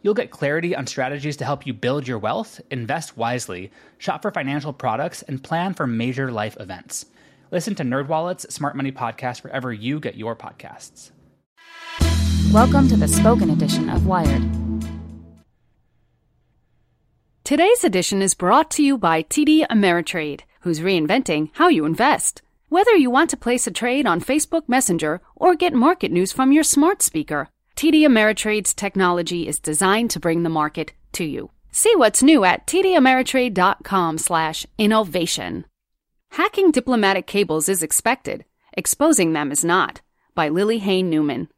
You'll get clarity on strategies to help you build your wealth, invest wisely, shop for financial products, and plan for major life events. Listen to NerdWallet's Smart Money Podcast wherever you get your podcasts. Welcome to the spoken edition of Wired. Today's edition is brought to you by TD Ameritrade, who's reinventing how you invest. Whether you want to place a trade on Facebook Messenger or get market news from your smart speaker, TD Ameritrade's technology is designed to bring the market to you. See what's new at tdameritrade.com/innovation. Hacking diplomatic cables is expected. Exposing them is not. By Lily Hay Newman.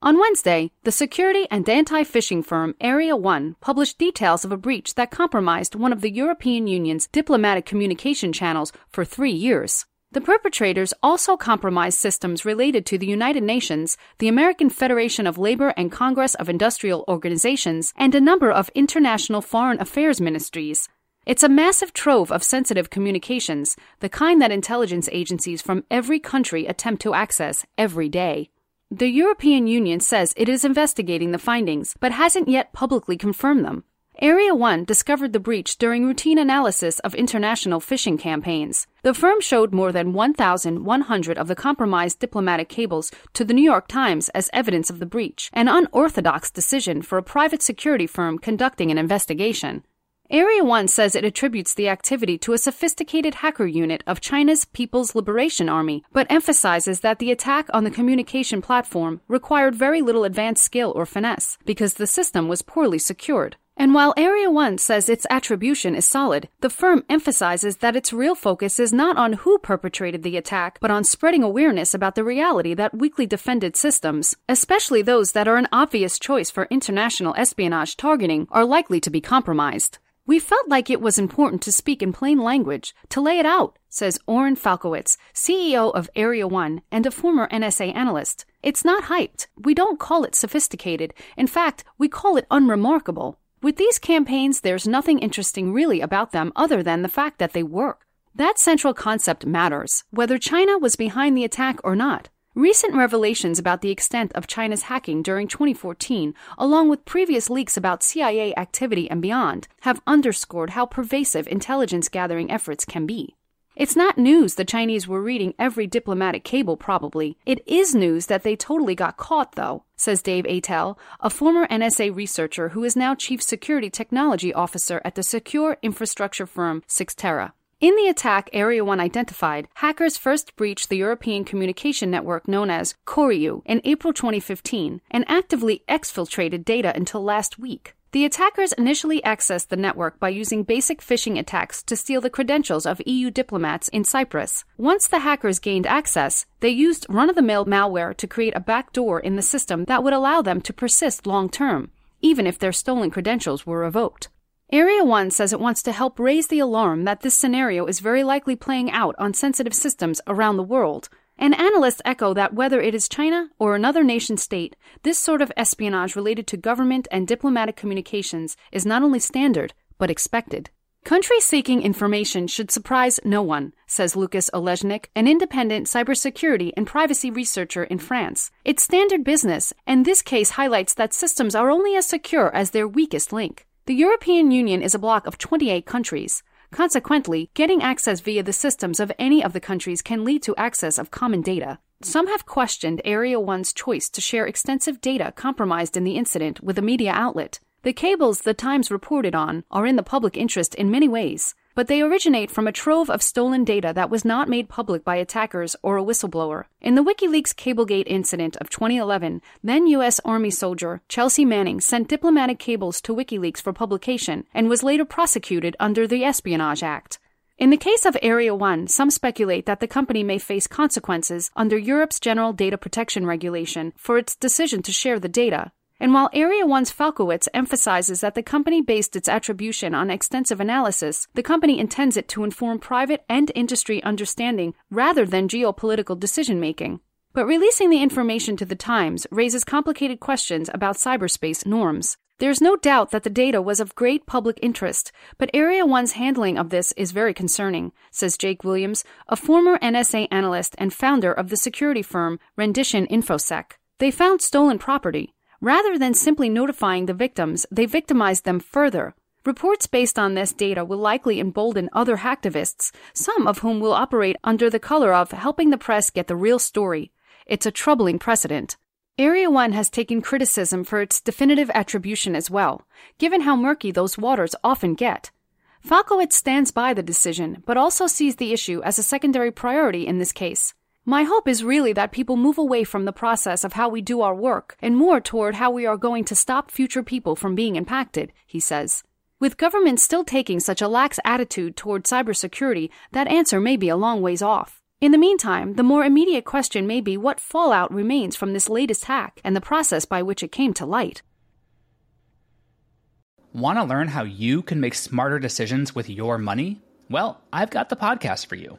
On Wednesday, the security and anti phishing firm Area 1 published details of a breach that compromised one of the European Union's diplomatic communication channels for three years. The perpetrators also compromised systems related to the United Nations, the American Federation of Labor and Congress of Industrial Organizations, and a number of international foreign affairs ministries. It's a massive trove of sensitive communications, the kind that intelligence agencies from every country attempt to access every day. The European Union says it is investigating the findings, but hasn't yet publicly confirmed them. Area 1 discovered the breach during routine analysis of international phishing campaigns. The firm showed more than 1,100 of the compromised diplomatic cables to the New York Times as evidence of the breach, an unorthodox decision for a private security firm conducting an investigation. Area 1 says it attributes the activity to a sophisticated hacker unit of China's People's Liberation Army, but emphasizes that the attack on the communication platform required very little advanced skill or finesse, because the system was poorly secured. And while Area 1 says its attribution is solid, the firm emphasizes that its real focus is not on who perpetrated the attack, but on spreading awareness about the reality that weakly defended systems, especially those that are an obvious choice for international espionage targeting, are likely to be compromised. We felt like it was important to speak in plain language, to lay it out, says Oren Falkowitz, CEO of Area 1 and a former NSA analyst. It's not hyped. We don't call it sophisticated. In fact, we call it unremarkable. With these campaigns, there's nothing interesting really about them other than the fact that they work. That central concept matters, whether China was behind the attack or not. Recent revelations about the extent of China's hacking during 2014, along with previous leaks about CIA activity and beyond, have underscored how pervasive intelligence gathering efforts can be. It's not news the Chinese were reading every diplomatic cable, probably. It is news that they totally got caught, though, says Dave Aitel, a former NSA researcher who is now Chief Security Technology Officer at the secure infrastructure firm Cyxtera. In the attack Area 1 identified, hackers first breached the European communication network known as COREU in April 2015 and actively exfiltrated data until last week. The attackers initially accessed the network by using basic phishing attacks to steal the credentials of EU diplomats in Cyprus. Once the hackers gained access, they used run of the mill malware to create a backdoor in the system that would allow them to persist long term, even if their stolen credentials were revoked. Area 1 says it wants to help raise the alarm that this scenario is very likely playing out on sensitive systems around the world and analysts echo that whether it is China or another nation state, this sort of espionage related to government and diplomatic communications is not only standard, but expected. Countries seeking information should surprise no one, says Lucas Olejnik, an independent cybersecurity and privacy researcher in France. It's standard business, and this case highlights that systems are only as secure as their weakest link. The European Union is a bloc of 28 countries. Consequently, getting access via the systems of any of the countries can lead to access of common data. Some have questioned Area 1's choice to share extensive data compromised in the incident with a media outlet. The cables the Times reported on are in the public interest in many ways, but they originate from a trove of stolen data that was not made public by attackers or a whistleblower. In the WikiLeaks Cablegate incident of 2011, then U.S. Army soldier Chelsea Manning sent diplomatic cables to WikiLeaks for publication and was later prosecuted under the Espionage Act. In the case of Area 1, some speculate that the company may face consequences under Europe's General Data Protection Regulation for its decision to share the data, and while Area 1's Falkowitz emphasizes that the company based its attribution on extensive analysis, the company intends it to inform private and industry understanding rather than geopolitical decision making. But releasing the information to the Times raises complicated questions about cyberspace norms. There's no doubt that the data was of great public interest, but Area 1's handling of this is very concerning, says Jake Williams, a former NSA analyst and founder of the security firm Rendition InfoSec. They found stolen property, Rather than simply notifying the victims, they victimized them further. Reports based on this data will likely embolden other hacktivists, some of whom will operate under the color of helping the press get the real story. It's a troubling precedent. Area 1 has taken criticism for its definitive attribution as well, given how murky those waters often get. Falkowitz stands by the decision, but also sees the issue as a secondary priority in this case. My hope is really that people move away from the process of how we do our work and more toward how we are going to stop future people from being impacted, he says. With governments still taking such a lax attitude toward cybersecurity, that answer may be a long ways off. In the meantime, the more immediate question may be what fallout remains from this latest hack and the process by which it came to light. Want to learn how you can make smarter decisions with your money? Well, I've got the podcast for you.